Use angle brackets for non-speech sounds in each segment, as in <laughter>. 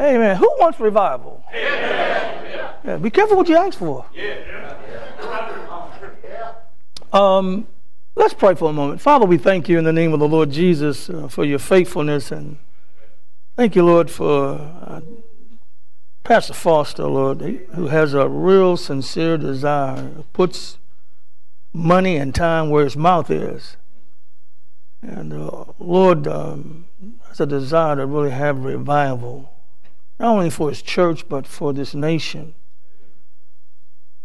Amen. Who wants revival? Yeah, be careful what you ask for. Um, let's pray for a moment. Father, we thank you in the name of the Lord Jesus uh, for your faithfulness and thank you, Lord, for uh, Pastor Foster, Lord, who has a real sincere desire, puts money and time where his mouth is. And uh, Lord um, a desire to really have revival, not only for his church, but for this nation.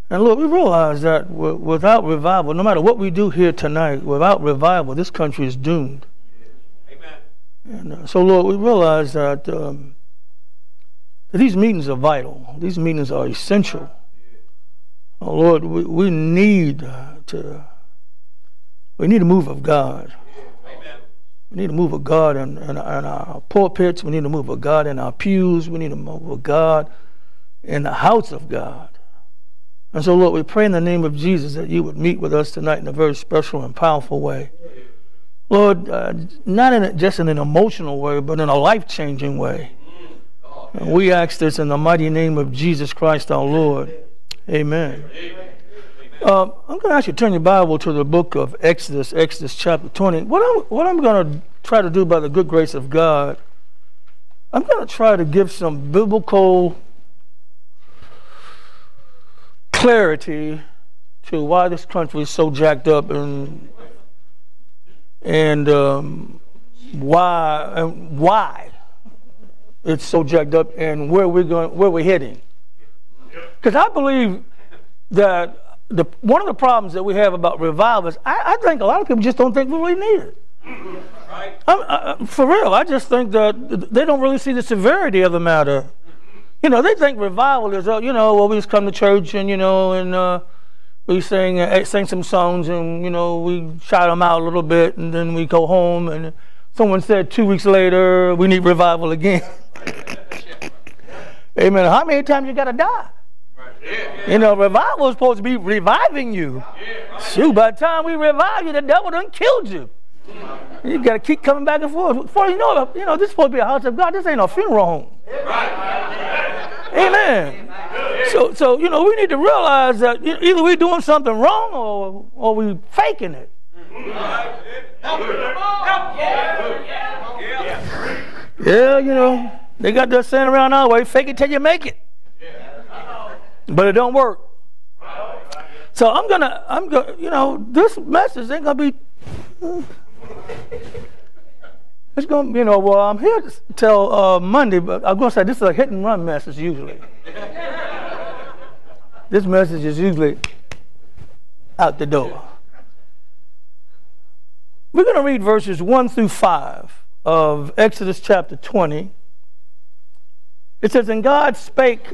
And Lord, we realize that without revival, no matter what we do here tonight, without revival, this country is doomed. Amen. And uh, so, Lord, we realize that, um, that these meetings are vital. These meetings are essential. Oh, Lord, we, we need uh, to we need a move of God. We need to move of God in, in, in, our pulpits. We need to move of God in our pews. We need a move of God in the house of God. And so, Lord, we pray in the name of Jesus that you would meet with us tonight in a very special and powerful way. Lord, uh, not in a, just in an emotional way, but in a life changing way. And we ask this in the mighty name of Jesus Christ our Lord. Amen. Uh, I'm going to ask you to turn your Bible to the book of Exodus, Exodus chapter 20. What I'm, what I'm going to try to do by the good grace of God, I'm going to try to give some biblical clarity to why this country is so jacked up and and um, why and why it's so jacked up and where we're going where we're heading. Because I believe that the one of the problems that we have about revival is I, I think a lot of people just don't think we really need it. Right. I, for real, I just think that they don't really see the severity of the matter. You know, they think revival is, uh, you know, well, we just come to church and, you know, and uh, we sing, uh, sing some songs and, you know, we shout them out a little bit and then we go home and someone said two weeks later, we need revival again. <laughs> Amen. How many times you got to die? You know, revival is supposed to be reviving you. Shoot, by the time we revive you, the devil done killed you. You got to keep coming back and forth. Before you know you know, this is supposed to be a house of God. This ain't a funeral home. Amen. So, so you know, we need to realize that either we're doing something wrong or, or we faking it. Yeah, you know, they got that saying around our way, fake it till you make it. But it don't work. So I'm gonna, I'm gonna, you know, this message ain't gonna be it's to, you know, well, I'm here till uh, Monday, but I'm to say this is a hit and run message usually. this message is usually out the door. We're to read verses 1 through 5 of Exodus chapter 20. It says, And God spake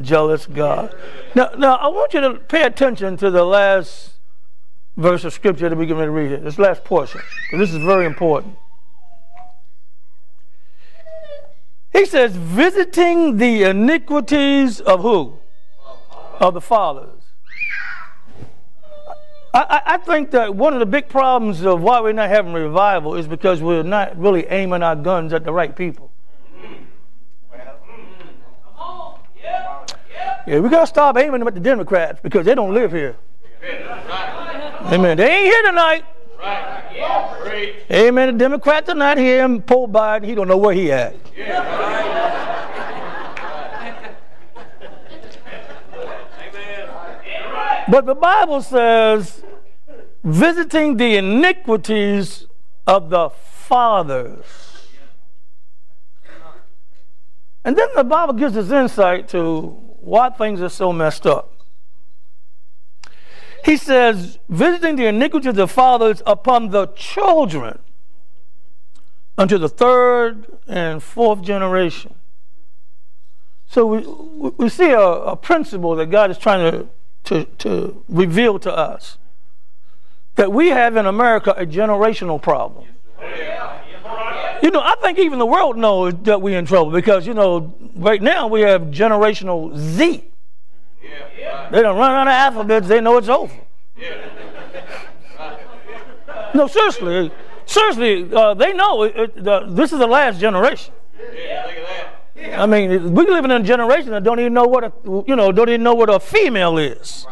jealous God. Now, now I want you to pay attention to the last verse of scripture that we're going to read it. This last portion. This is very important. He says, visiting the iniquities of who? Of the fathers. I, I, think that one of the big problems of why we're not having revival is because we're not really aiming our guns at the right people. Yeah, we got to stop aiming them at the Democrats because they don't live here. Amen. They ain't here tonight. Right. Yeah. Amen. The Democrats are not here. And Paul Biden, he don't know where he at. Yeah. But the Bible says, visiting the iniquities of the fathers. And then the Bible gives us insight to why things are so messed up. He says, visiting the iniquity of the fathers upon the children unto the third and fourth generation. So we, we see a, a principle that God is trying to, to, to reveal to us that we have in America a generational problem. You know, I think even the world knows that we're in trouble because, you know, right now we have generational Z. Yeah. They don't run out of alphabets, they know it's over. Yeah. No, seriously, seriously, uh, they know it, it, the, this is the last generation. Yeah, I mean, we're living in a generation that don't even know what a you know don't even know what a female is.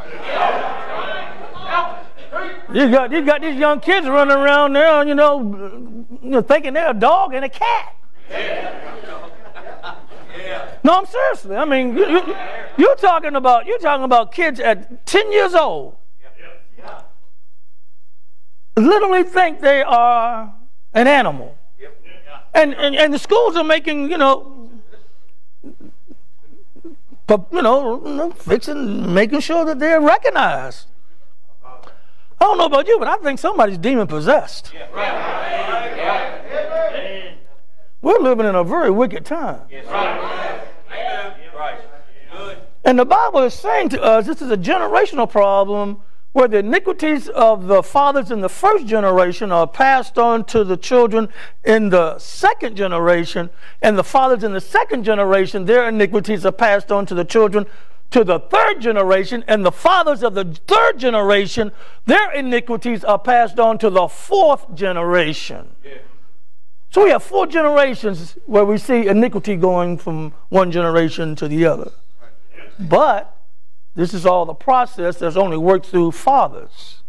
You got you got these young kids running around there, you know, you know thinking they're a dog and a cat. Yeah. No, I'm seriously. I mean, you, you, you're talking about you're talking about kids at 10 years old. Literally think they are an animal. And, and, and the schools are making, you know, but you know, fixing, making sure that they're recognized. I don't know about you, but I think somebody's demon possessed. We're living in a very wicked time. And the Bible is saying to us this is a generational problem where the iniquities of the fathers in the first generation are passed on to the children in the second generation, and the fathers in the second generation, their iniquities are passed on to the children to the third generation, and the fathers of the third generation, their iniquities are passed on to the fourth generation. Yeah. So we have four generations where we see iniquity going from one generation to the other. But this is all the process that's only worked through fathers.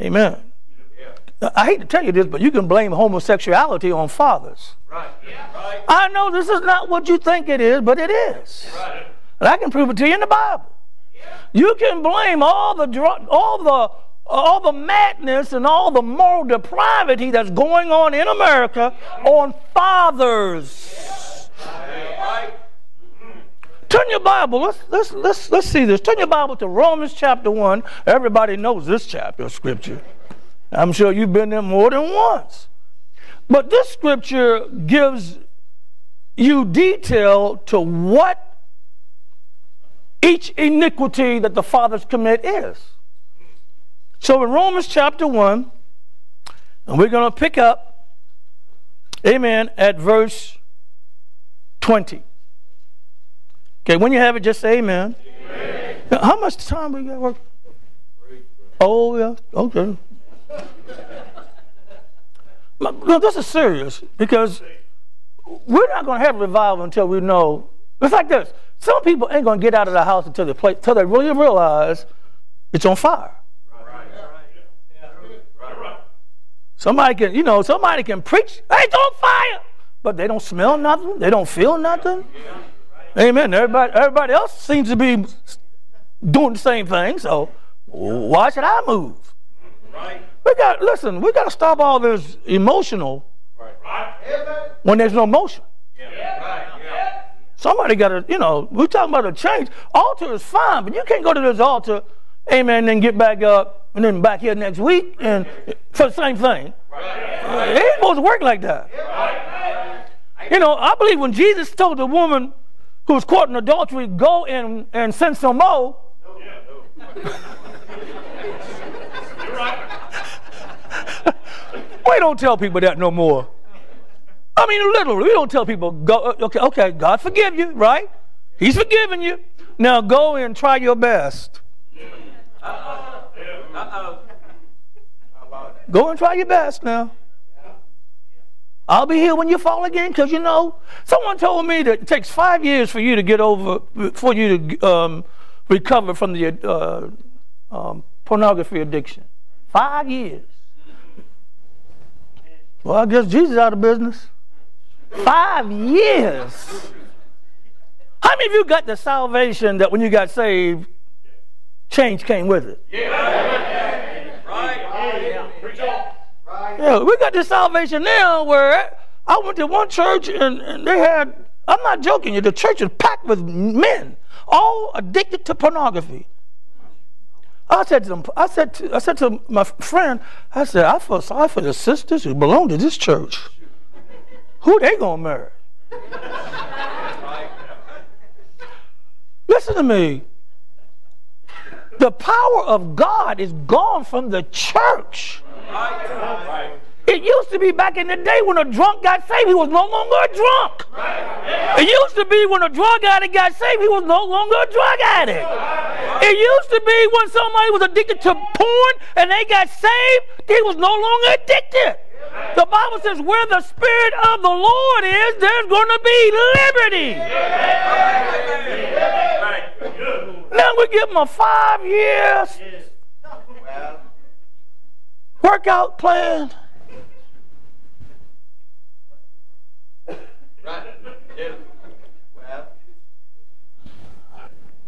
Amen. I hate to tell you this, but you can blame homosexuality on fathers. Right. right. I know this is not what you think it is, but it is. Right. And I can prove it to you in the Bible. You can blame all the all the all the madness and all the moral depravity that's going on in America on fathers. Right. Turn your Bible. Let's, let's, let's, let's see this. Turn your Bible to Romans chapter 1. Everybody knows this chapter of Scripture. I'm sure you've been there more than once. But this Scripture gives you detail to what each iniquity that the fathers commit is. So in Romans chapter 1, and we're going to pick up, amen, at verse 20. Okay, when you have it, just say amen. amen. How much time we got work? Oh, yeah, okay. No, this is serious because we're not going to have a revival until we know. It's like this. Some people ain't going to get out of the house until they, play, until they really realize it's on fire. Somebody can, you know, somebody can preach, it's on fire, but they don't smell nothing, they don't feel nothing. Amen. Everybody, everybody else seems to be doing the same thing, so why should I move? Right. We got listen. We got to stop all this emotional right. when there's no motion. Yeah. Right. Yeah. Somebody got to, you know, we're talking about a change. Altar is fine, but you can't go to this altar, amen, and then get back up and then back here next week and for the same thing. Right. It ain't supposed to work like that. You know, I believe when Jesus told the woman who was caught in adultery, go and, and sin some more. <laughs> we don't tell people that no more. I mean, literally, we don't tell people, go, uh, okay, okay, God forgive you, right? He's forgiven you. Now go and try your best. Uh-oh. Uh-oh. Go and try your best now. I'll be here when you fall again because you know, someone told me that it takes five years for you to get over, for you to um, recover from the uh, um, pornography addiction. Five years. Well, I guess Jesus out of business. Five years. How many of you got the salvation that when you got saved, change came with it? Yeah. Right. Yeah, we got this salvation now where I went to one church and, and they had, I'm not joking you, the church is packed with men, all addicted to pornography. I said to them, I said to, I said to my friend, I said, I feel sorry for the sisters who belong to this church. Who they gonna marry? Listen to me. The power of God is gone from the church. It used to be back in the day when a drunk got saved, he was no longer a drunk. It used to be when a drug addict got saved, he was no longer a drug addict. It used to be when somebody was addicted to porn and they got saved, he was no longer addicted. The Bible says, where the Spirit of the Lord is, there's going to be liberty. Now we give them a five years workout plan.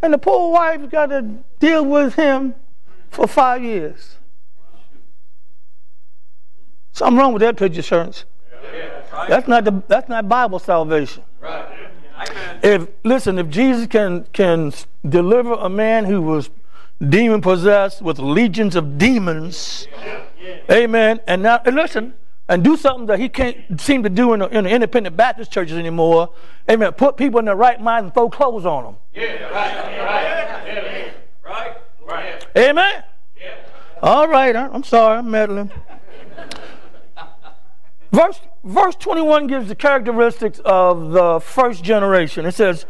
And the poor wife got to deal with him for five years. Something wrong with that picture insurance. That's not the that's not Bible salvation. If listen, if Jesus can can deliver a man who was demon possessed with legions of demons, amen. And now and listen, and do something that he can't seem to do in the, in the independent Baptist churches anymore. Amen. Put people in their right mind and throw clothes on them. Yeah, right, right, right. Amen. Yeah. All right, I'm sorry, I'm meddling. verse, verse 21 gives the characteristics of the first generation. It says,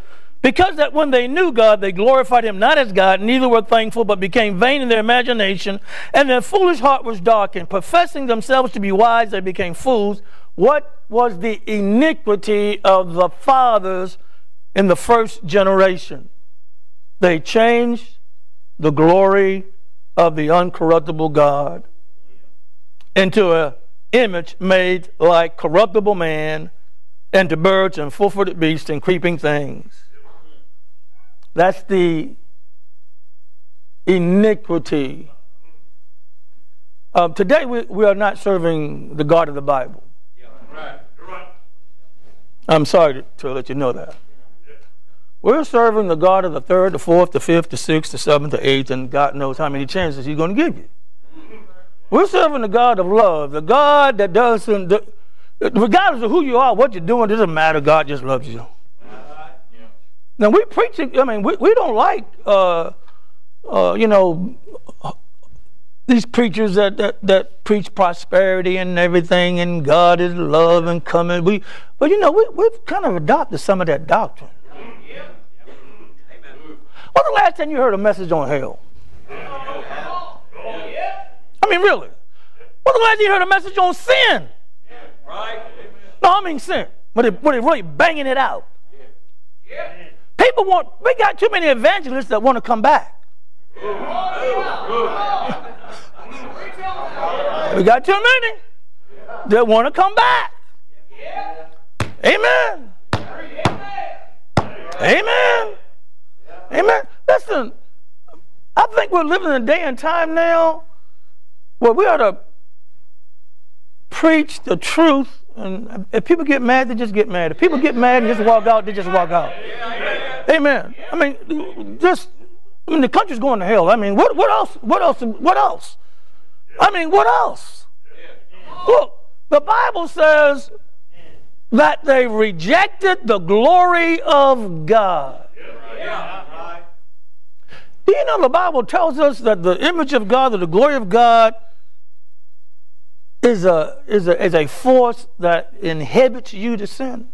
because that when they knew God, they glorified him not as God, neither were thankful, but became vain in their imagination, and their foolish heart was darkened. Professing themselves to be wise, they became fools. What was the iniquity of the fathers in the first generation? They changed the glory of the uncorruptible God into an image made like corruptible man, and to birds and four footed beasts and creeping things. That's the iniquity. Uh, today, we, we are not serving the God of the Bible. I'm sorry to, to let you know that. We're serving the God of the third, the fourth, the fifth, the sixth, the seventh, the eighth, and God knows how many chances He's going to give you. We're serving the God of love, the God that doesn't, regardless of who you are, what you're doing, doesn't matter. God just loves you. Now we preach. I mean, we, we don't like, uh, uh, you know, these preachers that, that that preach prosperity and everything, and God is love and coming. We, but you know, we we've kind of adopted some of that doctrine. Yeah. When the last time you heard a message on hell? I mean, really. When the last time you heard a message on sin? Right. No, I mean sin. But it, but it really banging it out. Yeah. People want, we got too many evangelists that want to come back. we got too many that want to come back. Amen. Amen. Amen. Listen, I think we're living in a day and time now where we ought to preach the truth. And if people get mad, they just get mad. If people get mad and just walk out, they just walk out. Amen. I mean, just I mean the country's going to hell. I mean, what what else? What else? What else? I mean, what else? Look, the Bible says that they rejected the glory of God. You know the Bible tells us that the image of God, or the glory of God, is a is a is a force that inhibits you to sin?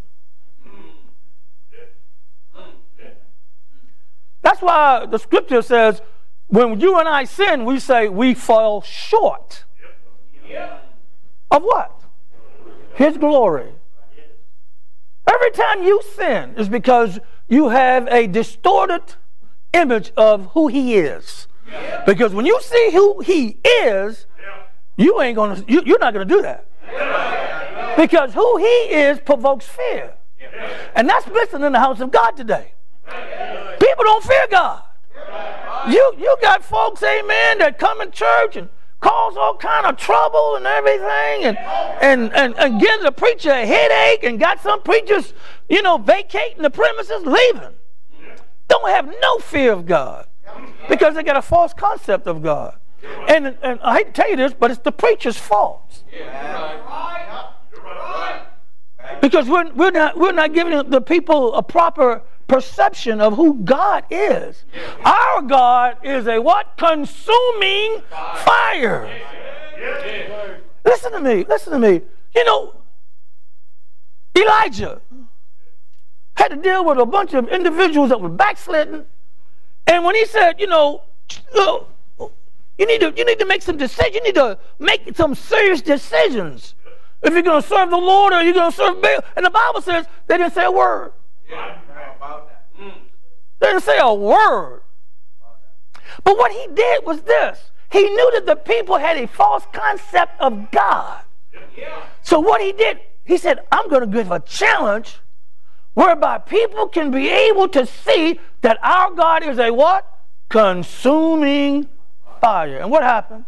That's why the scripture says when you and I sin, we say we fall short. Of what? His glory. Every time you sin is because you have a distorted image of who he is. Because when you see who he is, you ain't gonna you, you're not gonna do that. Because who he is provokes fear. And that's missing in the house of God today. People don't fear God. You you got folks, amen, that come in church and cause all kind of trouble and everything and and and, and give the preacher a headache and got some preachers, you know, vacating the premises, leaving. Don't have no fear of God. Because they got a false concept of God. And, and I hate to tell you this, but it's the preacher's fault. Because we're, we're, not, we're not giving the people a proper perception of who God is. Our God is a what? Consuming fire. Listen to me. Listen to me. You know, Elijah had to deal with a bunch of individuals that were backsliding. And when he said, you know, you need to you need to make some decisions. You need to make some serious decisions. If you're going to serve the Lord or you're going to serve Baal. And the Bible says they didn't say a word. Yeah, Didn't say a word. But what he did was this. He knew that the people had a false concept of God. So what he did, he said, I'm going to give a challenge whereby people can be able to see that our God is a what? Consuming fire. And what happened?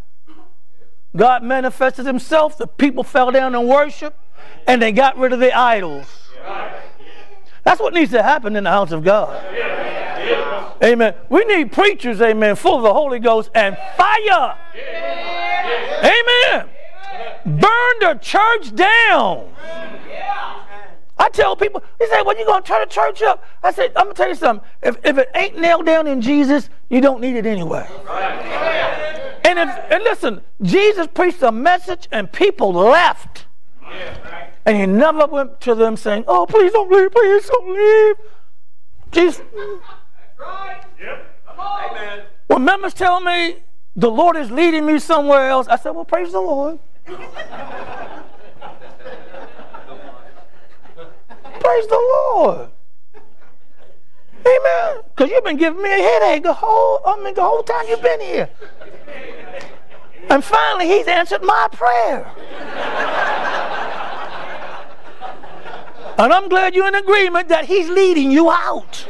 God manifested himself, the people fell down and worship, and they got rid of the idols. That's what needs to happen in the house of God. Amen. We need preachers, amen, full of the Holy Ghost and fire. Amen. Burn the church down. I tell people, they say, well, you going to turn the church up? I said, I'm going to tell you something. If, if it ain't nailed down in Jesus, you don't need it anyway. And, if, and listen, Jesus preached a message and people left. And he never went to them saying, oh, please don't leave, please don't leave. Jesus. That's right. Yep. Come on. Amen. When members tell me the Lord is leading me somewhere else, I said, well, praise the Lord. <laughs> Praise the Lord. Amen. Because you've been giving me a headache the whole, I mean, the whole time you've been here. And finally, he's answered my prayer. and I'm glad you're in agreement that he's leading you out.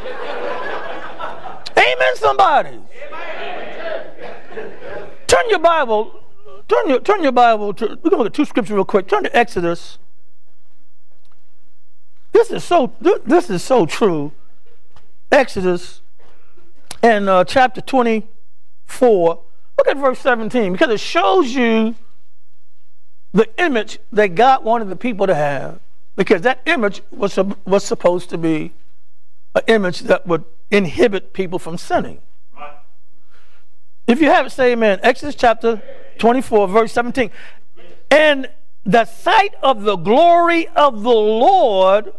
Amen, somebody. Turn your Bible, turn your, turn your Bible to, we're going to look at two scriptures real quick. Turn to Exodus this is so. This is so true. Exodus and uh, chapter 24. Look at verse 17 because it shows you the image that God wanted the people to have. Because that image was was supposed to be an image that would inhibit people from sinning. Right. If you have it, say amen. Exodus chapter 24, verse 17. And the sight of the glory of the Lord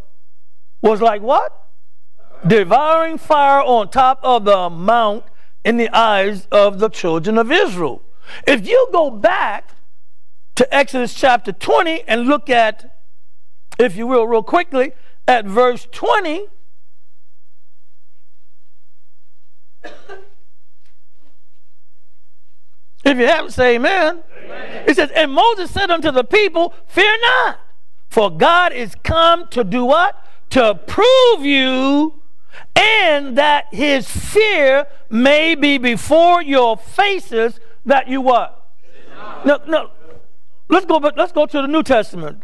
was like what? Devouring fire on top of the mount in the eyes of the children of Israel. If you go back to Exodus chapter 20 and look at, if you will, real quickly, at verse 20. If you haven't, say amen. amen. It says, And Moses said unto the people, Fear not, for God is come to do what? to prove you and that his fear may be before your faces that you what? No, no. Let's go, but let's go to the New Testament.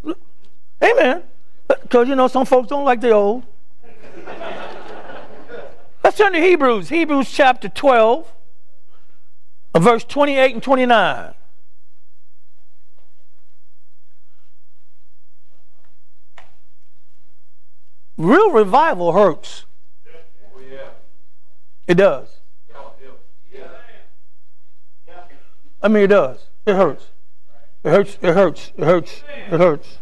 Amen. Because you know some folks don't like the old. <laughs> let's turn to Hebrews. Hebrews chapter 12, verse 28 and 29. Real revival hurts. It does. I mean, it does. It hurts. It hurts. It hurts. It hurts. It hurts.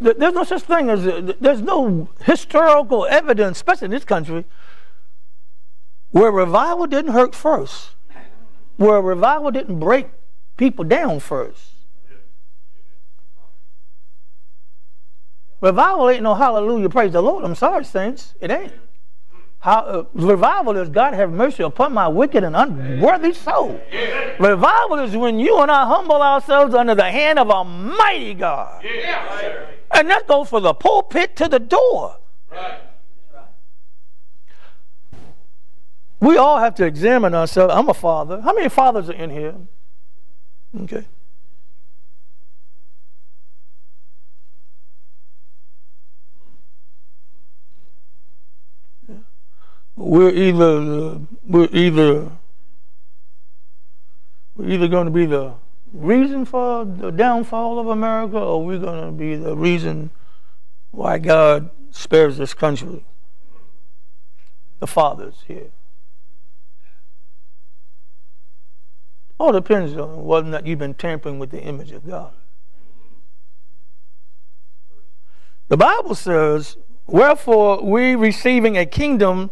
There's no such thing as there's no historical evidence, especially in this country, where revival didn't hurt first, where revival didn't break people down first. Revival ain't no hallelujah, praise the Lord. I'm sorry, saints. It ain't. How, uh, revival is God have mercy upon my wicked and unworthy soul. Yeah. Revival is when you and I humble ourselves under the hand of a mighty God. Yeah. And that goes for the pulpit to the door. Right. We all have to examine ourselves. I'm a father. How many fathers are in here? Okay. we're either uh, we're either we're either going to be the reason for the downfall of America, or we're going to be the reason why God spares this country. The fathers here. All depends on whether or not you've been tampering with the image of God. The Bible says, Wherefore we receiving a kingdom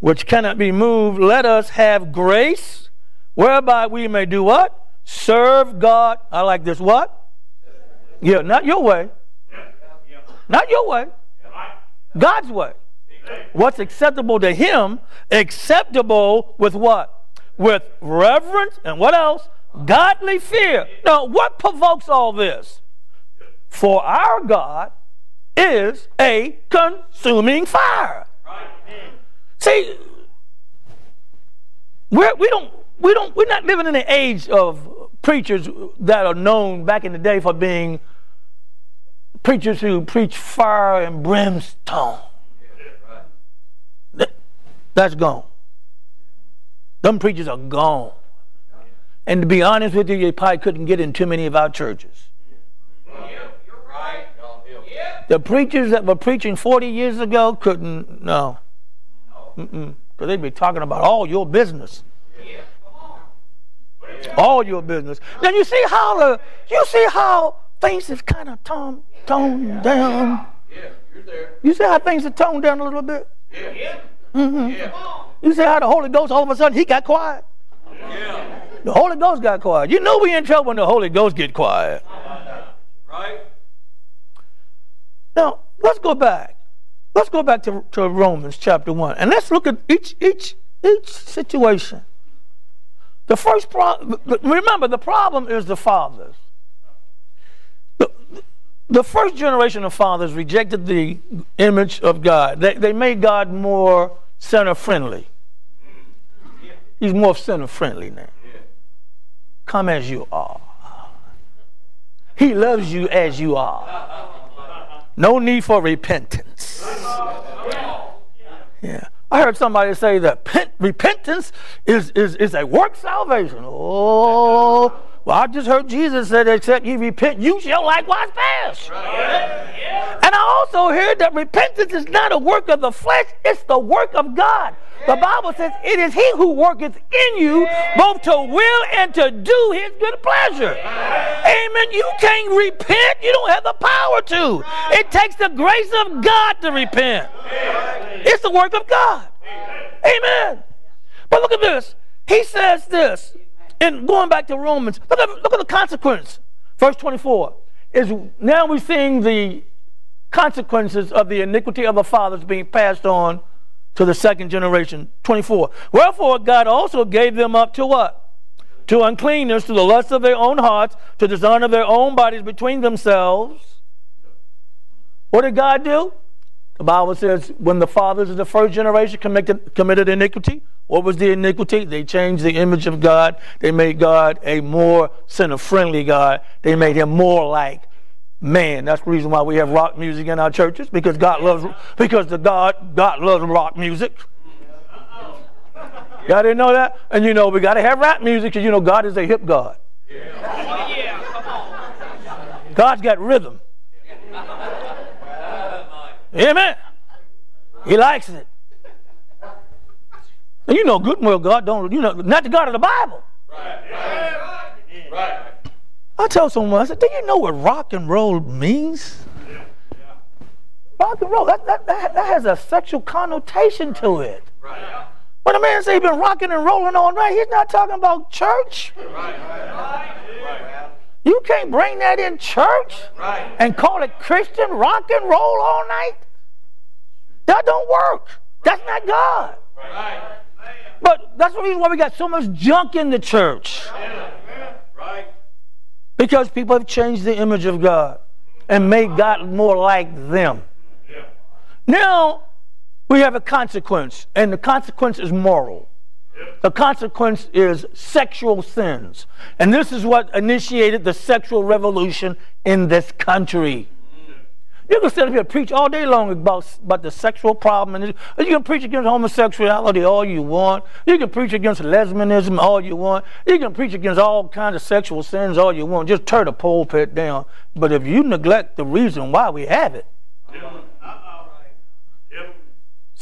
which cannot be moved, let us have grace whereby we may do what? Serve God. I like this. What? Yeah, not your way. Not your way. God's way. What's acceptable to Him, acceptable with what? With reverence and what else? Godly fear. Now, what provokes all this? For our God is a consuming fire. See, we're, we don't we don't we're not living in an age of preachers that are known back in the day for being preachers who preach fire and brimstone. That's gone. Them preachers are gone. And to be honest with you, you probably couldn't get in too many of our churches. The preachers that were preaching 40 years ago couldn't, no. Because they'd be talking about all your business. All your business. Now you see how the you see how things is kind of toned toned down. Yeah, you're there. You see how things are toned down a little bit. Mm-hmm. yeah. You see how the Holy Ghost all of a sudden he got quiet. Yeah. The Holy Ghost got quiet. You know we in trouble when the Holy Ghost get quiet. Right. Now let's go back. Let's go back to, to Romans chapter one and let's look at each each each situation. The first problem, remember, the problem is the fathers. The, the first generation of fathers rejected the image of God. They, they made God more center friendly. He's more center friendly now. Come as you are. He loves you as you are. No need for repentance. Yeah. I heard somebody say that repentance is, is, is a work salvation. Oh, well, I just heard Jesus said, except you repent, you shall likewise pass. Right. And I also heard that repentance is not a work of the flesh, it's the work of God. The Bible says, It is He who worketh in you both to will and to do His good pleasure. Amen. You can't repent, you don't have the power to. It takes the grace of God to repent. It's the work of God. Amen. But look at this. He says this, and going back to Romans, look at, look at the consequence. Verse 24 is now we're seeing the consequences of the iniquity of the fathers being passed on to the second generation. 24. Wherefore God also gave them up to what? To uncleanness, to the lust of their own hearts, to dishonor their own bodies between themselves. What did God do? The Bible says when the fathers of the first generation committed, committed iniquity, what was the iniquity? They changed the image of God. They made God a more sinner friendly God. They made him more like man. That's the reason why we have rock music in our churches because God loves because the God God loves rock music. Y'all didn't know that? And you know we got to have rap music because you know God is a hip God. God's got rhythm. Amen. He likes it. And you know good well God don't you know not the God of the Bible. Right. Right. I tell someone, I said, do you know what rock and roll means? Rock and roll, that, that, that, that, has a sexual connotation to it. Right. When a man say he's been rocking and rolling all night, he's not talking about church. Right. Right. Right. You can't bring that in church right. and call it Christian rock and roll all night. That don't work. That's not God. Right. But that's the reason why we got so much junk in the church. Right. Because people have changed the image of God and made God more like them. Now we have a consequence, and the consequence is moral. The consequence is sexual sins. And this is what initiated the sexual revolution in this country. You can sit up here and preach all day long about, about the sexual problem. And you can preach against homosexuality all you want. You can preach against lesbianism all you want. You can preach against all kinds of sexual sins all you want. Just tear the pulpit down. But if you neglect the reason why we have it,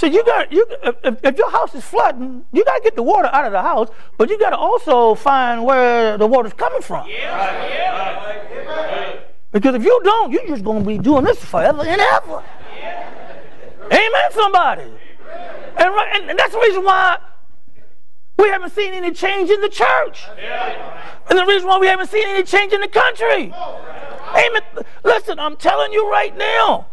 So you got you if, if your house is flooding, you got to get the water out of the house, but you got to also find where the water's coming from. Yeah. Yeah. Because if you don't, you're just going to be doing this forever and ever. Yeah. Amen, somebody. And, and, and that's the reason why we haven't seen any change in the church. And the reason why we haven't seen any change in the country. Amen. Listen, I'm telling you right now,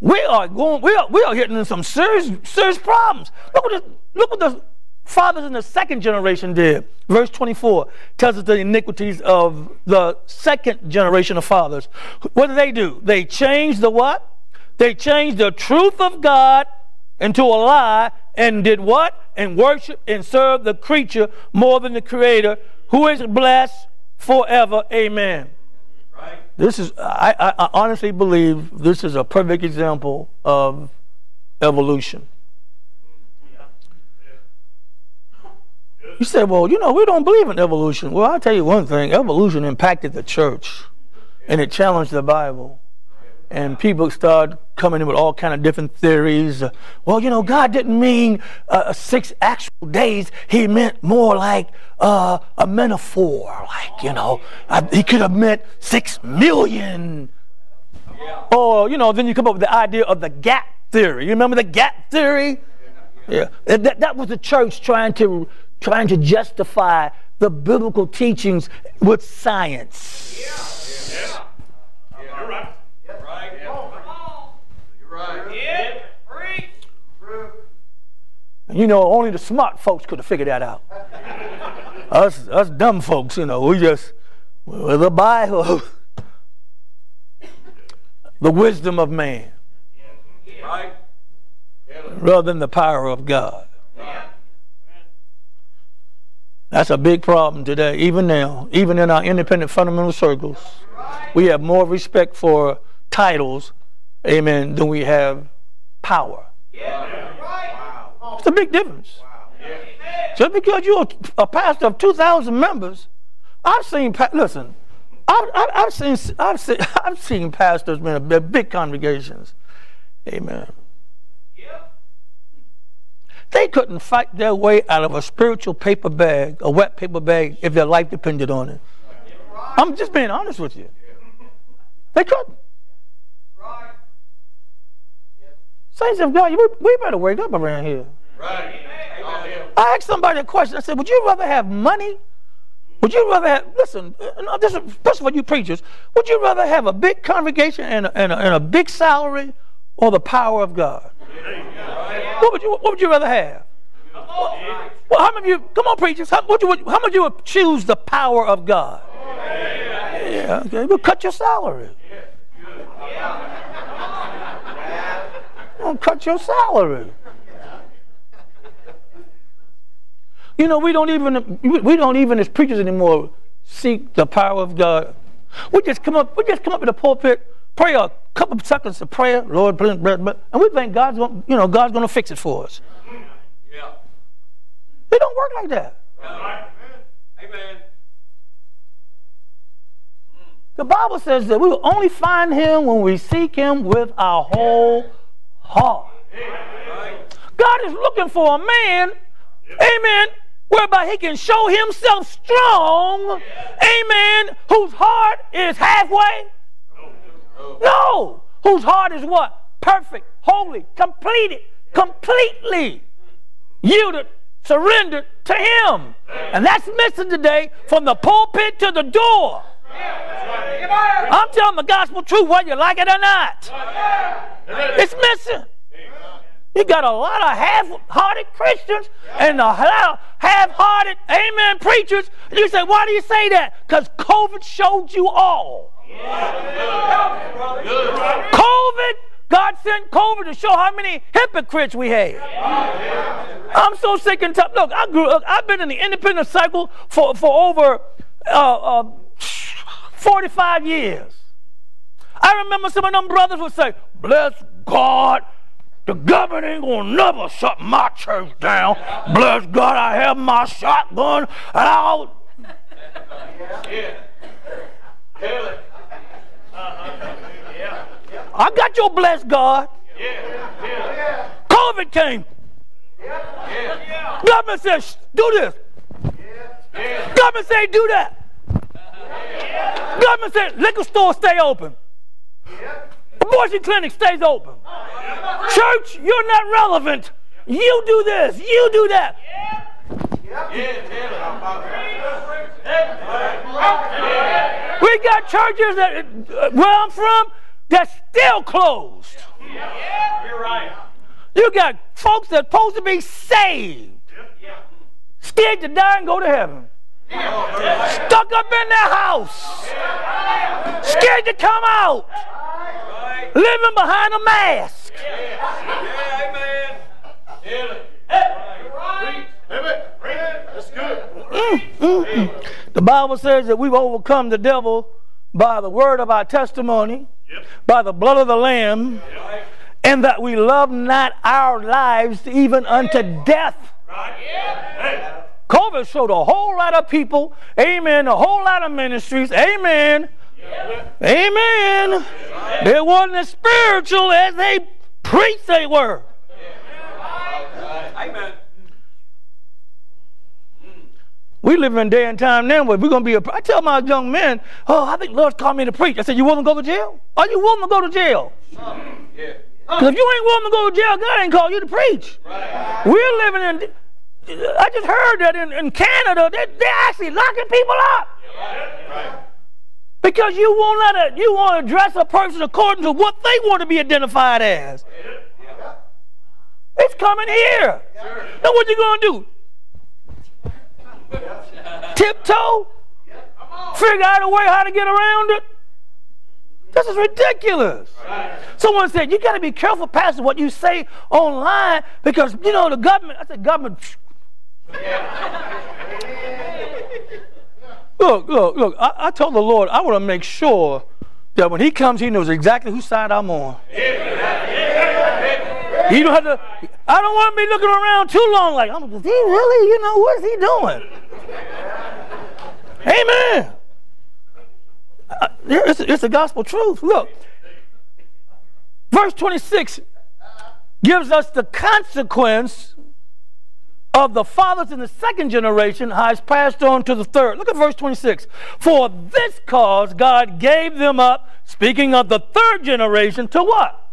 we are going, we are, we are hitting some serious, serious problems. Look what, the, look what the fathers in the second generation did. Verse 24 tells us the iniquities of the second generation of fathers. What did they do? They changed the what? They changed the truth of God into a lie and did what? And worship and serve the creature more than the creator who is blessed forever. Amen. This is, I, I, honestly believe this is a perfect example of evolution. You say, well, you know, we don't believe in evolution. Well, I'll tell you one thing evolution impacted the church and it challenged the Bible and people start coming in with all kind of different theories. well, you know, God didn't mean uh, six actual days. He meant more like uh, a metaphor. Like, you know, uh, he could have meant six million. Yeah. Or, you know, then you come up with the idea of the gap theory. You remember the gap theory? Yeah. That, that was the church trying to, trying to justify the biblical teachings with science. Yeah. Yeah. You know, only the smart folks could have figured that out. us, us dumb folks, you know, we just, with the Bible, the wisdom of man, right. rather than the power of God. That's a big problem today, even now, even in our independent fundamental circles. We have more respect for titles, amen, than we have power. It's a big difference. Just because you're a pastor of 2,000 members, I've seen, listen, I've, I've, seen, I've seen, <laughs> I've seen pastors in big congregations. Amen. They couldn't fight their way out of a spiritual paper bag, a wet paper bag, if their life depended on it. I'm just being honest with you. They couldn't. Saints of God, we better wake up around here. Right. I asked somebody a question. I said, Would you rather have money? Would you rather have, listen, uh, this is, first of all, you preachers, would you rather have a big congregation and a, and a, and a big salary or the power of God? What would you, what would you rather have? Well, how many of you, come on, preachers, how, would you, how many of you would choose the power of God? Yeah, okay, well, cut your salary. Well, cut your salary. You know, we don't even we don't even as preachers anymore seek the power of God. We just come up, we just come up in the pulpit, pray a couple of seconds of prayer, Lord, and we think God's going, you know, God's going to fix it for us. Yeah. It don't work like that. Amen. The Bible says that we will only find Him when we seek Him with our whole heart. God is looking for a man, amen, whereby he can show himself strong, amen, whose heart is halfway? No. Whose heart is what? Perfect, holy, completed, completely yielded, surrendered to him. And that's missing today from the pulpit to the door. I'm telling the gospel truth whether you like it or not. It's missing. You got a lot of half-hearted Christians and a lot of half-hearted amen preachers. And you say, why do you say that? Because COVID showed you all. COVID, God sent COVID to show how many hypocrites we have. I'm so sick and tired. Look, I grew up, I've been in the independent cycle for, for over uh, uh, 45 years. I remember some of them brothers would say, bless God the government ain't gonna never shut my church down. Bless God, I have my shotgun and I'll. I got your blessed God. COVID COVID came. Government says, do this. Government say, do that. Government said, liquor store stay open. Abortion clinic stays open. Church, you're not relevant. You do this. You do that. We got churches that where I'm from that's still closed. You're right. You got folks that's supposed to be saved, scared to die and go to heaven. Stuck up in their house, scared to come out, living behind a mask. The Bible says that we've overcome the devil by the word of our testimony, yep. by the blood of the Lamb, yep. and that we love not our lives even unto death. Right. COVID showed a whole lot of people, amen, a whole lot of ministries, amen. Yep. Amen. They wasn't as spiritual as they preached they were. Amen. We live in day and time now where we're going to be a. I tell my young men, oh, I think Lord's called me to preach. I said, you willing to go to jail? Are you willing to go to jail? Yeah. Because if you ain't willing to go to jail, God ain't called you to preach. Right. We're living in. I just heard that in, in Canada, they, they're actually locking people up. Because you won't let you want to address a person according to what they want to be identified as. It's coming here. Now what you gonna do? Tiptoe? Figure out a way how to get around it? This is ridiculous. Someone said, You got to be careful, Pastor, what you say online because, you know, the government. I said, Government. Look, look, look. I, I, told the Lord I want to make sure that when He comes, He knows exactly whose side I'm on. He don't have to. I don't want to be looking around too long. Like, I'm, is he really? You know, what is he doing? Amen. Uh, it's, it's the gospel truth. Look, verse 26 gives us the consequence of the fathers in the second generation has passed on to the third. Look at verse 26. For this cause God gave them up, speaking of the third generation, to what?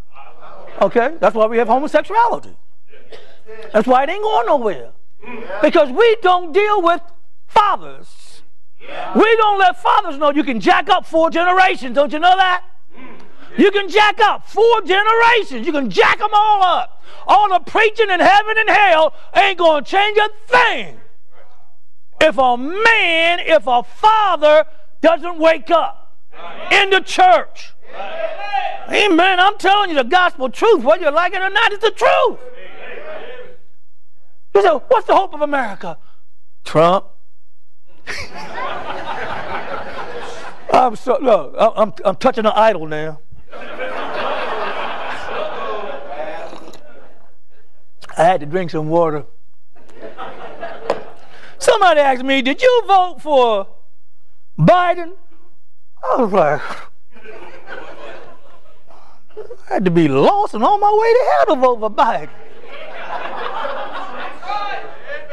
Okay, that's why we have homosexuality. That's why it ain't going nowhere. Because we don't deal with fathers. We don't let fathers know you can jack up four generations. Don't you know that? You can jack up four generations. You can jack them all up. All the preaching in heaven and hell ain't going to change a thing. If a man, if a father doesn't wake up in the church Amen. I'm telling you the gospel truth, whether you like it or not, it's the truth. You say, what's the hope of America? Trump. <laughs> I'm so look, I'm, I'm touching an idol now. I had to drink some water. Somebody asked me, Did you vote for Biden? I was like, I had to be lost and on my way to hell to vote for Biden.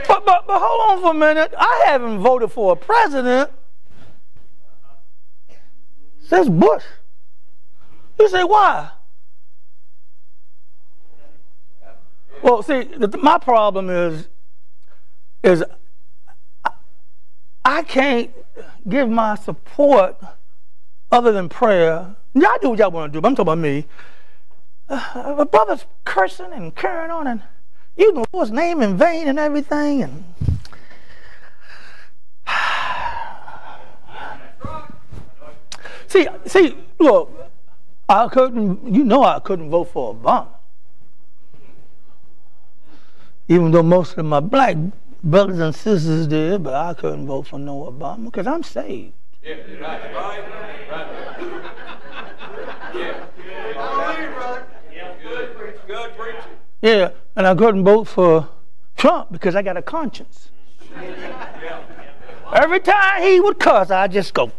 But, but, but hold on for a minute. I haven't voted for a president since Bush. You say, why? Well, see, the, my problem is, is I, I can't give my support other than prayer. Y'all do what y'all want to do, but I'm talking about me uh, my brother's cursing and carrying on and using the Lord's name in vain and everything. And <sighs> see, see, look, I couldn't. You know, I couldn't vote for Obama, even though most of my black brothers and sisters did. But I couldn't vote for no Obama because I'm saved. Yeah, right, right, right. Yeah, and I couldn't vote for Trump because I got a conscience. Every time he would cuss, I just go.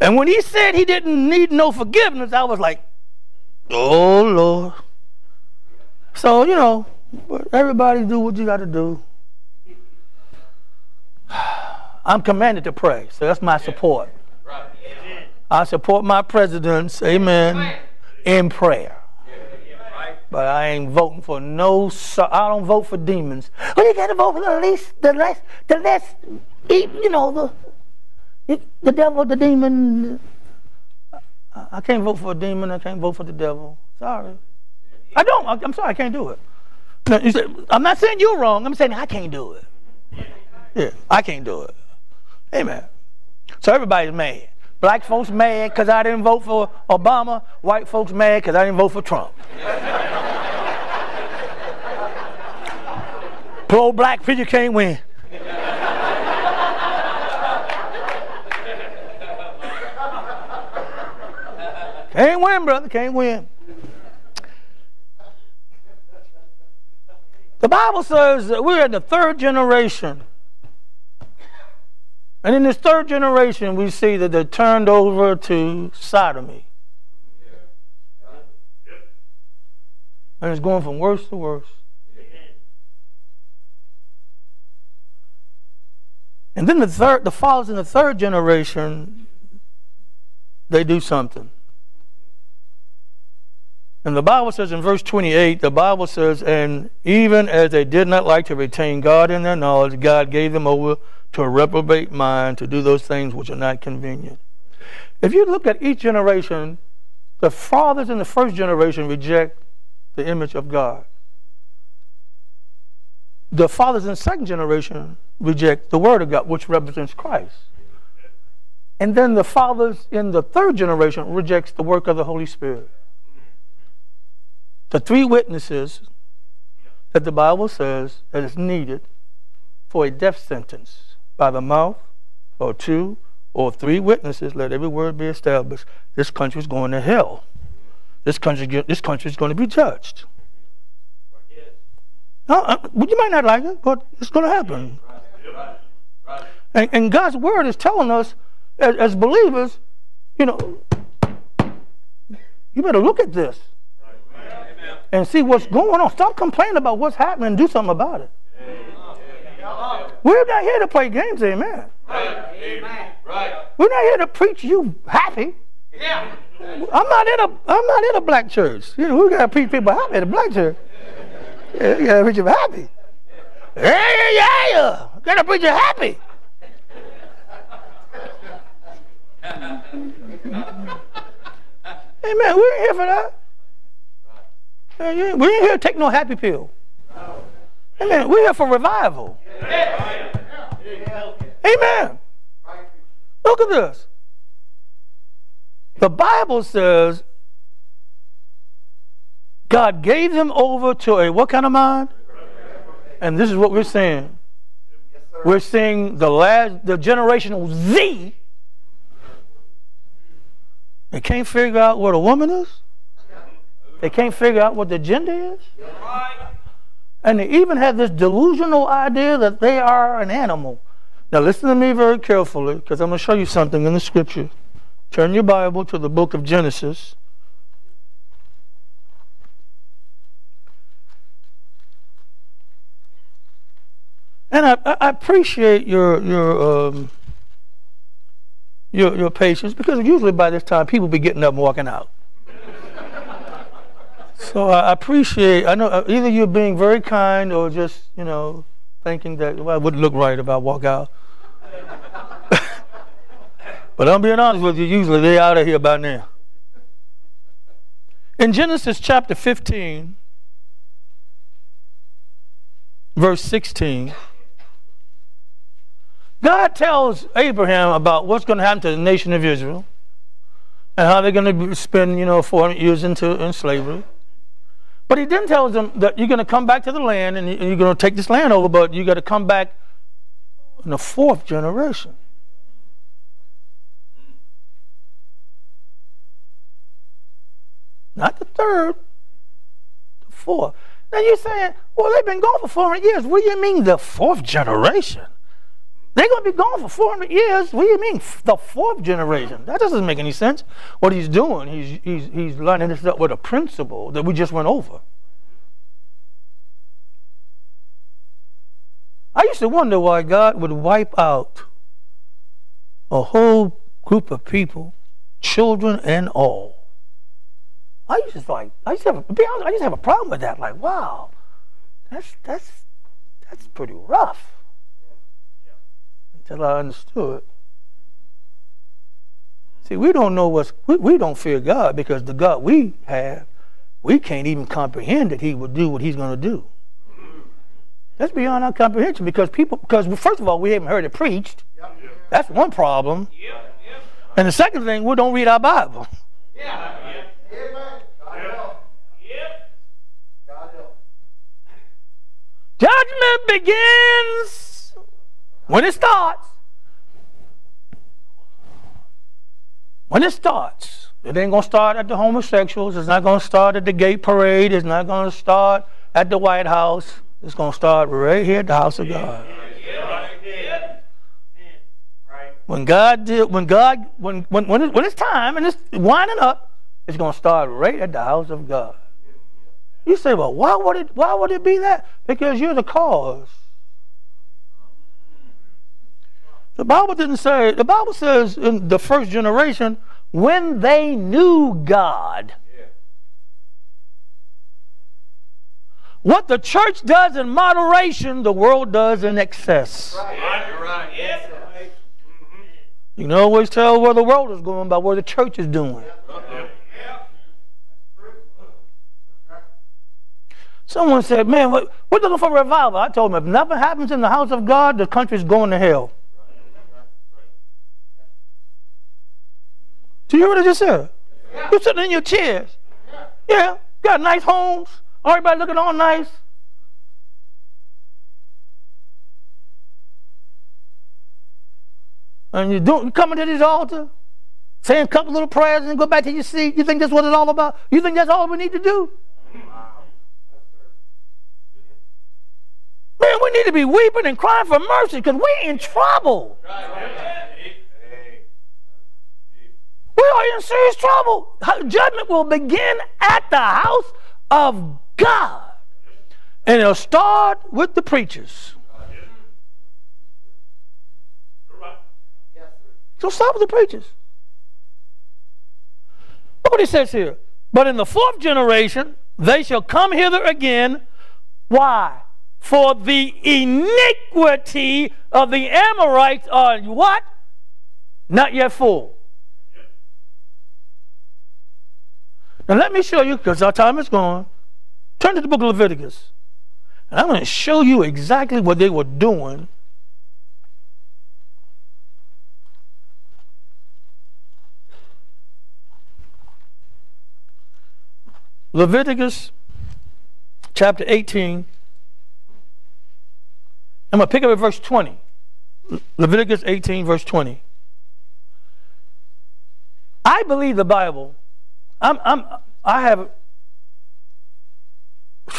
And when he said he didn't need no forgiveness, I was like, oh Lord. So, you know, everybody do what you got to do. <sighs> I'm commanded to pray, so that's my support. I support my presidents, amen, in prayer. But I ain't voting for no. I don't vote for demons. Well, you got to vote for the least, the less, the less, you know, the the devil, the demon. I can't vote for a demon. I can't vote for the devil. Sorry, I don't. I'm sorry. I can't do it. I'm not saying you're wrong. I'm saying I can't do it. Yeah, I can't do it. Amen. So everybody's mad. Black folks mad because I didn't vote for Obama. White folks mad because I didn't vote for Trump. Pro black people can't win. Can't win, brother. Can't win. The Bible says that we're in the third generation and in this third generation, we see that they're turned over to sodomy. And it's going from worse to worse. And then the third, the fathers in the third generation, they do something. And the Bible says in verse 28, the Bible says, And even as they did not like to retain God in their knowledge, God gave them over to a reprobate mind to do those things which are not convenient. If you look at each generation, the fathers in the first generation reject the image of God. The fathers in the second generation reject the word of God, which represents Christ. And then the fathers in the third generation rejects the work of the Holy Spirit. The three witnesses that the Bible says that is needed for a death sentence by the mouth or two or three witnesses, let every word be established. This country is going to hell. This country, this country is going to be judged. Now, uh, you might not like it, but it's going to happen. And, and God's word is telling us, as, as believers, you know, you better look at this and see what's going on. Stop complaining about what's happening and do something about it. We're not here to play games, amen. Right. Right. We're not here to preach you happy. Yeah. I'm not in a I'm not in a black church. You know, we gotta preach people happy at a black church. Yeah, we gotta preach them happy. Yeah, yeah, yeah. Gotta preach you happy. <laughs> Amen. We ain't here for that. We ain't here to take no happy pill. Amen. We're here for revival. Amen. Look at this. The Bible says God gave them over to a what kind of mind? And this is what we're saying. We're seeing the last, the generational Z. They can't figure out what a woman is. They can't figure out what the gender is. And they even have this delusional idea that they are an animal. Now, listen to me very carefully because I'm going to show you something in the scripture. Turn your Bible to the book of Genesis. And I, I appreciate your your um, your your patience because usually by this time people be getting up and walking out. So I appreciate. I know uh, either you're being very kind or just you know thinking that well, it wouldn't look right if I walk out. <laughs> but I'm being honest with you. Usually they're out of here by now. In Genesis chapter 15, verse 16. God tells Abraham about what's going to happen to the nation of Israel and how they're going to spend, you know, 400 years into in slavery. But he then tells them that you're going to come back to the land and you're going to take this land over, but you got to come back in the fourth generation. Not the third, the fourth. Now you're saying, well, they've been gone for 400 years. What do you mean the fourth generation? They're going to be gone for 400 years. What do you mean the fourth generation? That doesn't make any sense. What he's doing, he's, he's, he's lining this up with a principle that we just went over. I used to wonder why God would wipe out a whole group of people, children and all. I used to like, I used to have, be honest, I used to have a problem with that. Like, wow, that's that's that's pretty rough. Until I understood. See, we don't know what's we, we don't fear God because the God we have, we can't even comprehend that He would do what He's going to do. That's beyond our comprehension because people, because first of all, we haven't heard it preached. That's one problem. And the second thing, we don't read our Bible. Yeah. Judgment begins when it starts. When it starts. It ain't going to start at the homosexuals. It's not going to start at the gay parade. It's not going to start at the White House. It's going to start right here at the house of God. When God did, when God, when when when, it, when it's time and it's winding up, it's going to start right at the house of God. You say, well, why would it? Why would it be that? Because you're the cause. The Bible didn't say. The Bible says in the first generation when they knew God. What the church does in moderation, the world does in excess. Right. Right. You can always tell where the world is going by where the church is doing. Someone said, Man, we're looking for revival. I told them, if nothing happens in the house of God, the country's going to hell. Do you hear what I just said? You're sitting in your chairs. Yeah, got nice homes. Everybody looking all nice. And you do coming to this altar, saying a couple little prayers and go back to your seat. You think that's what it's all about? You think that's all we need to do? Man, we need to be weeping and crying for mercy because we're in trouble. We are in serious trouble. Judgment will begin at the house of God. And it'll start with the preachers. So start with the preachers. Look what he says here. But in the fourth generation, they shall come hither again. Why? For the iniquity of the Amorites are what? Not yet full. Now let me show you, because our time is gone. Turn to the book of Leviticus. And I'm going to show you exactly what they were doing. Leviticus chapter 18. I'm going to pick up at verse 20. Leviticus 18, verse 20. I believe the Bible. I'm, I'm, I have <sighs>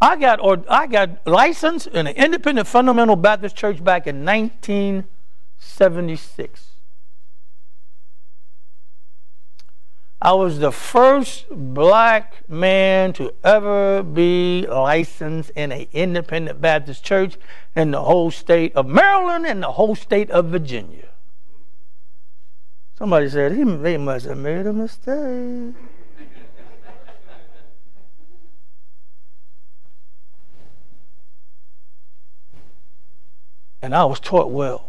I got or I got licensed in an independent fundamental Baptist church back in 1976. I was the first black man to ever be licensed in an independent Baptist church in the whole state of Maryland and the whole state of Virginia. Somebody said, he, they must have made a mistake. And I was taught well.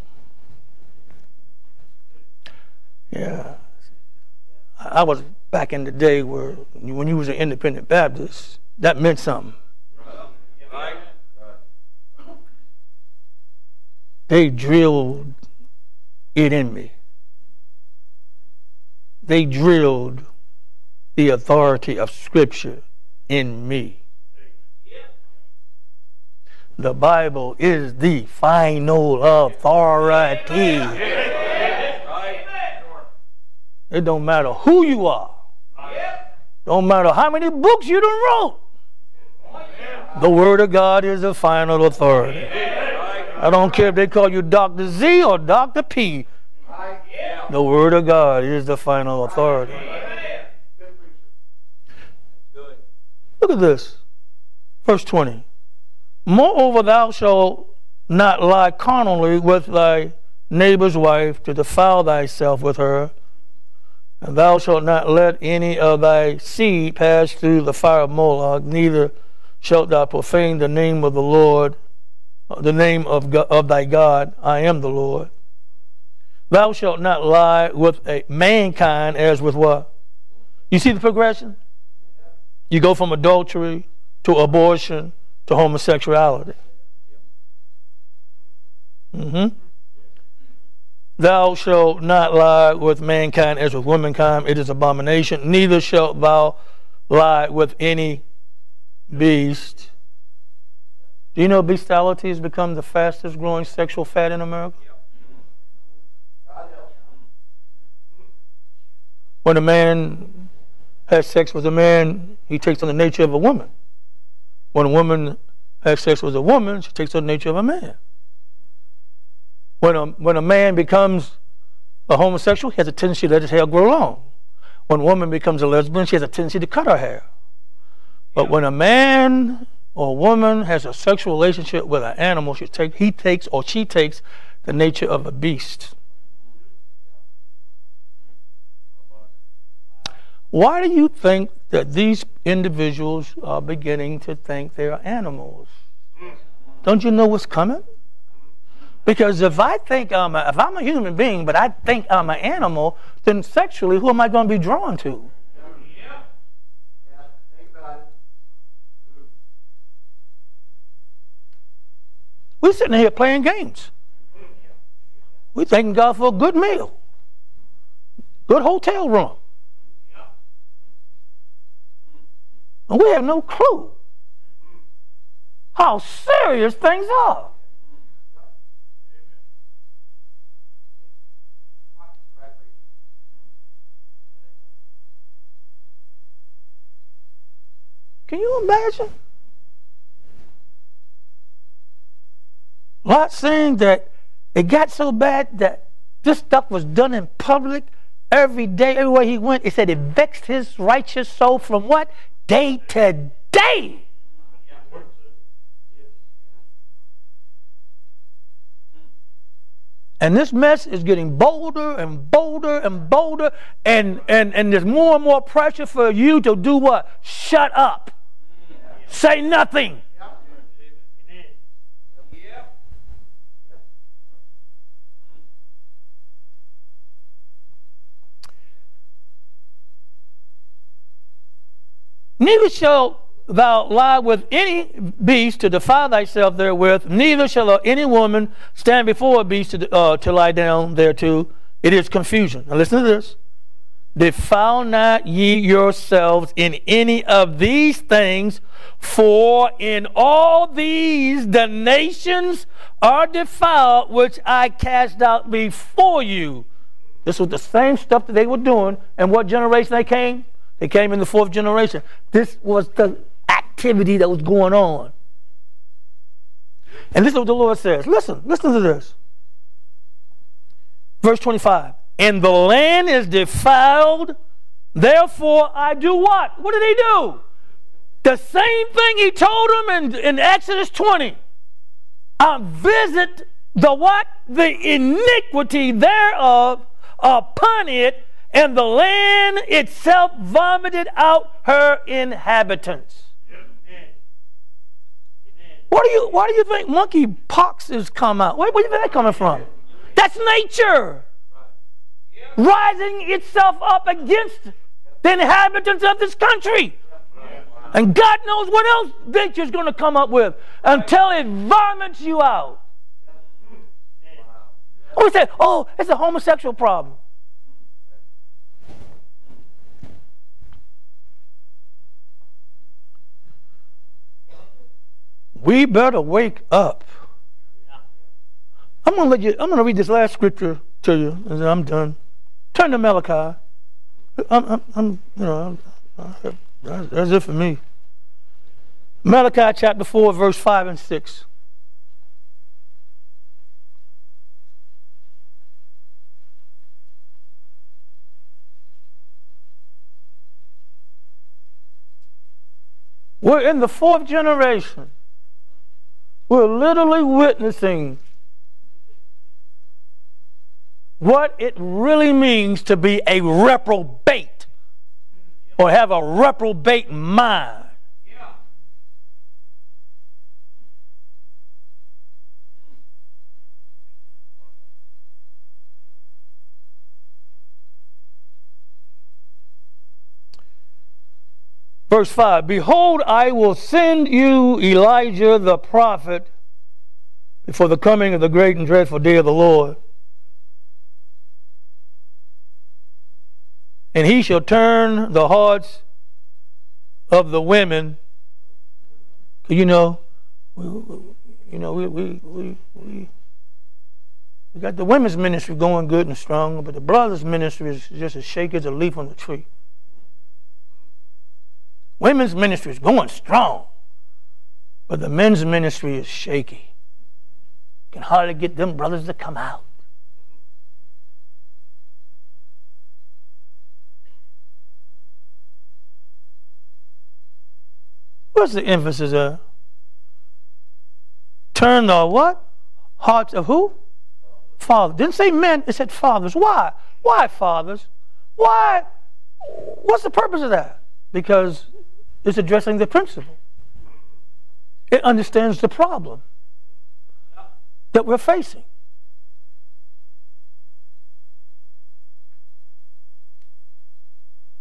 Yeah. I was back in the day where when you was an independent Baptist, that meant something. They drilled it in me. They drilled the authority of Scripture in me. The Bible is the final authority. It don't matter who you are. Don't matter how many books you done wrote. The Word of God is the final authority. I don't care if they call you Dr. Z or Dr. P. The Word of God is the final authority. Look at this. Verse 20. Moreover, thou shalt not lie carnally with thy neighbor's wife to defile thyself with her. And thou shalt not let any of thy seed pass through the fire of Moloch, neither shalt thou profane the name of the Lord, the name of, God, of thy God. I am the Lord. Thou shalt not lie with a mankind as with what? You see the progression? You go from adultery to abortion to homosexuality. Mm-hmm. Thou shalt not lie with mankind as with womankind, it is abomination. Neither shalt thou lie with any beast. Do you know bestiality has become the fastest growing sexual fad in America? When a man has sex with a man, he takes on the nature of a woman. When a woman has sex with a woman, she takes on the nature of a man. When a, when a man becomes a homosexual, he has a tendency to let his hair grow long. When a woman becomes a lesbian, she has a tendency to cut her hair. But when a man or a woman has a sexual relationship with an animal, she take, he takes or she takes the nature of a beast. Why do you think that these individuals are beginning to think they're animals? Don't you know what's coming? Because if I think I'm a, if I'm a human being, but I think I'm an animal, then sexually, who am I going to be drawn to? We're sitting here playing games. We're thanking God for a good meal, good hotel room. And we have no clue how serious things are. Can you imagine? Lot saying that it got so bad that this stuff was done in public every day, everywhere he went. It said it vexed his righteous soul from what? Day to day. And this mess is getting bolder and bolder and bolder, and, and, and there's more and more pressure for you to do what? Shut up. Say nothing. Neither shalt thou lie with any beast to defile thyself therewith, neither shall any woman stand before a beast to, uh, to lie down thereto. It is confusion. Now listen to this. Defile not ye yourselves in any of these things, for in all these the nations are defiled, which I cast out before you. This was the same stuff that they were doing. And what generation they came? They came in the fourth generation. This was the activity that was going on. And this is what the Lord says. Listen, listen to this. Verse 25. And the land is defiled, therefore I do what? What did he do? The same thing he told them in, in Exodus 20. I visit the what? The iniquity thereof upon it and the land itself vomited out her inhabitants. What do you why do you think monkey pox has come out? Where, where do you think that coming from? That's nature. Rising itself up against the inhabitants of this country. And God knows what else nature's going to come up with until it vomits you out. We say, oh, it's a homosexual problem. We better wake up. I'm gonna let you. I'm gonna read this last scripture to you, and then I'm done. Turn to Malachi. I'm, I'm, I'm you know, I'm, that's it for me. Malachi chapter four, verse five and six. We're in the fourth generation We're literally witnessing what it really means to be a reprobate or have a reprobate mind. Verse 5 Behold, I will send you Elijah the prophet before the coming of the great and dreadful day of the Lord. And he shall turn the hearts of the women. You know, we, you know, we, we, we, we, we got the women's ministry going good and strong, but the brothers' ministry is just as shaky as a leaf on the tree. Women's ministry is going strong, but the men's ministry is shaky. Can hardly get them brothers to come out. What's the emphasis of? Turn the what? Hearts of who? Fathers. Didn't say men, it said fathers. Why? Why fathers? Why? What's the purpose of that? Because it's addressing the principle. It understands the problem that we're facing.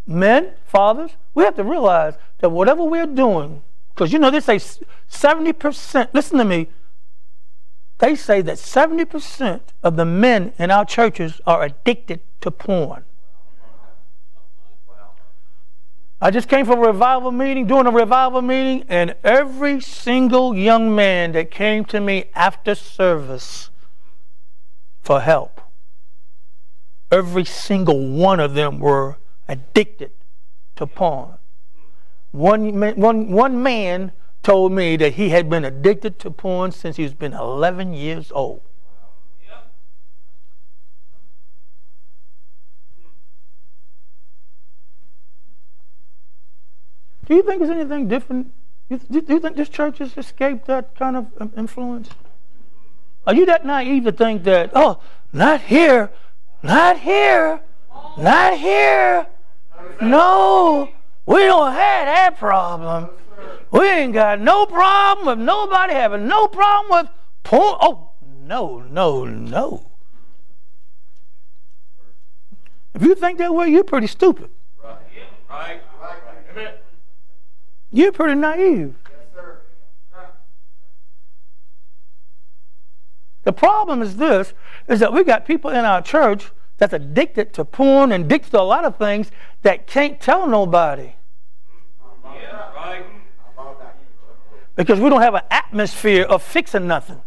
Men, fathers, we have to realize that whatever we're doing, because you know they say 70%, listen to me, they say that 70% of the men in our churches are addicted to porn. I just came from a revival meeting, doing a revival meeting, and every single young man that came to me after service for help, every single one of them were addicted to porn. One, one, one man told me that he had been addicted to porn since he's been 11 years old. Do you think there's anything different? Do you think this church has escaped that kind of um, influence? Are you that naive to think that, oh, not here, not here, not here? No, we don't have that problem. We ain't got no problem with nobody having no problem with porn. Oh, no, no, no. If you think that way, you're pretty stupid. Right. Right. Right. You're pretty naive. The problem is this is that we got people in our church that's addicted to porn and addicted to a lot of things that can't tell nobody. Yeah, right. Because we don't have an atmosphere of fixing nothing.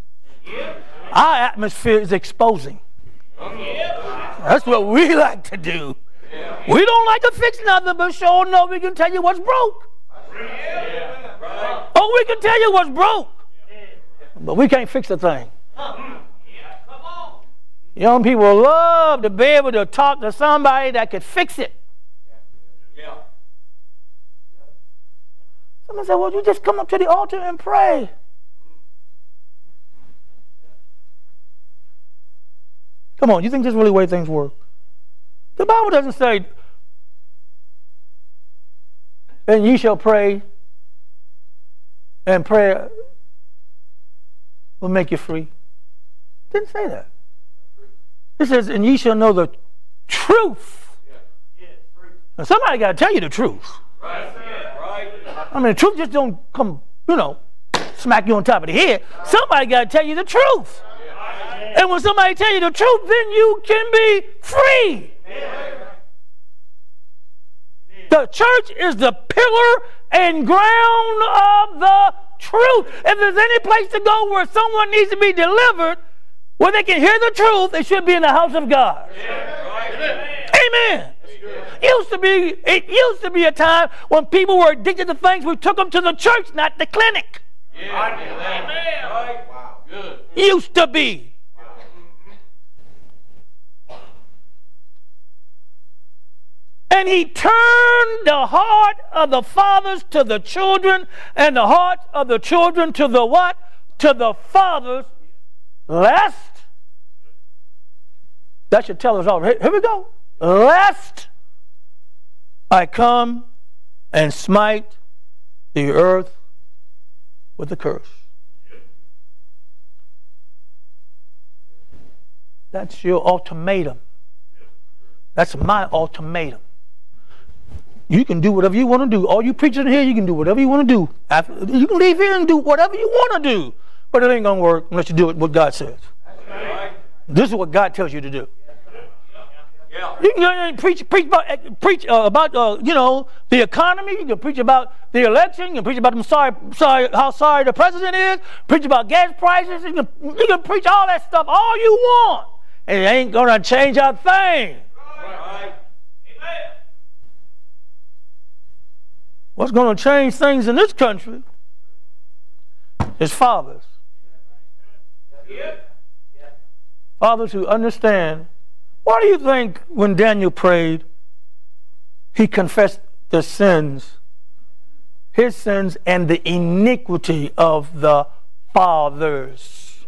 Our atmosphere is exposing. That's what we <laughs> like to do. We don't like to fix nothing, but sure enough, we can tell you what's broke. Oh, we can tell you what's broke, but we can't fix the thing. Young people love to be able to talk to somebody that could fix it. Someone said, Well, you just come up to the altar and pray. Come on, you think this is really the way things work? The Bible doesn't say and ye shall pray, and prayer will make you free. Didn't say that. It says, and ye shall know the truth. Now somebody got to tell you the truth. I mean, the truth just don't come, you know, smack you on top of the head. Somebody got to tell you the truth. And when somebody tell you the truth, then you can be free. The church is the pillar and ground of the truth. If there's any place to go where someone needs to be delivered, where they can hear the truth, it should be in the house of God. Yeah. Amen. Used to be, it used to be a time when people were addicted to things. We took them to the church, not the clinic. Yeah. Amen. Wow. Good. Used to be. And he turned the heart of the fathers to the children, and the heart of the children to the what? to the fathers, lest, that should tell us all. Here, here we go. Lest I come and smite the earth with a curse. That's your ultimatum. That's my ultimatum. You can do whatever you want to do. All you preachers in here, you can do whatever you want to do. After, you can leave here and do whatever you want to do. But it ain't going to work unless you do it what God says. This is what God tells you to do. You can preach, preach about, preach uh, about uh, you know, the economy. You can preach about the election. You can preach about them sorry, sorry, how sorry the president is. Preach about gas prices. You can, you can preach all that stuff all you want. And it ain't going to change a thing. Right. What's going to change things in this country is fathers. Fathers who understand. Why do you think when Daniel prayed, he confessed the sins, his sins, and the iniquity of the fathers?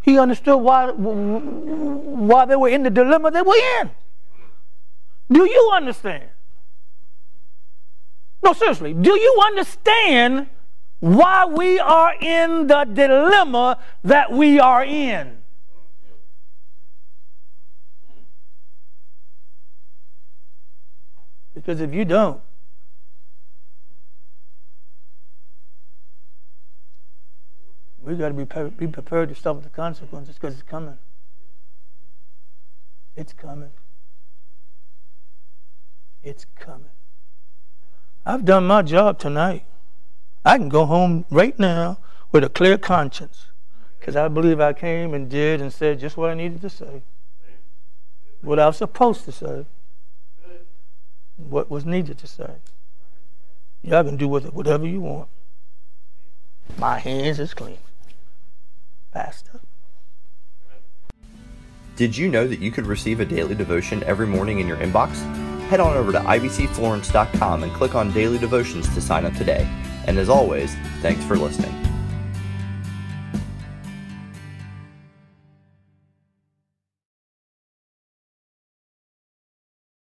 He understood why, why they were in the dilemma they were in. Do you understand? No, seriously, do you understand why we are in the dilemma that we are in? Because if you don't, we got to be, be prepared to suffer the consequences because it's coming. It's coming. It's coming. I've done my job tonight. I can go home right now with a clear conscience because I believe I came and did and said just what I needed to say, what I was supposed to say, what was needed to say. Y'all can do with it whatever you want. My hands is clean. Pastor. Did you know that you could receive a daily devotion every morning in your inbox? Head on over to ibcflorence.com and click on Daily Devotions to sign up today. And as always, thanks for listening.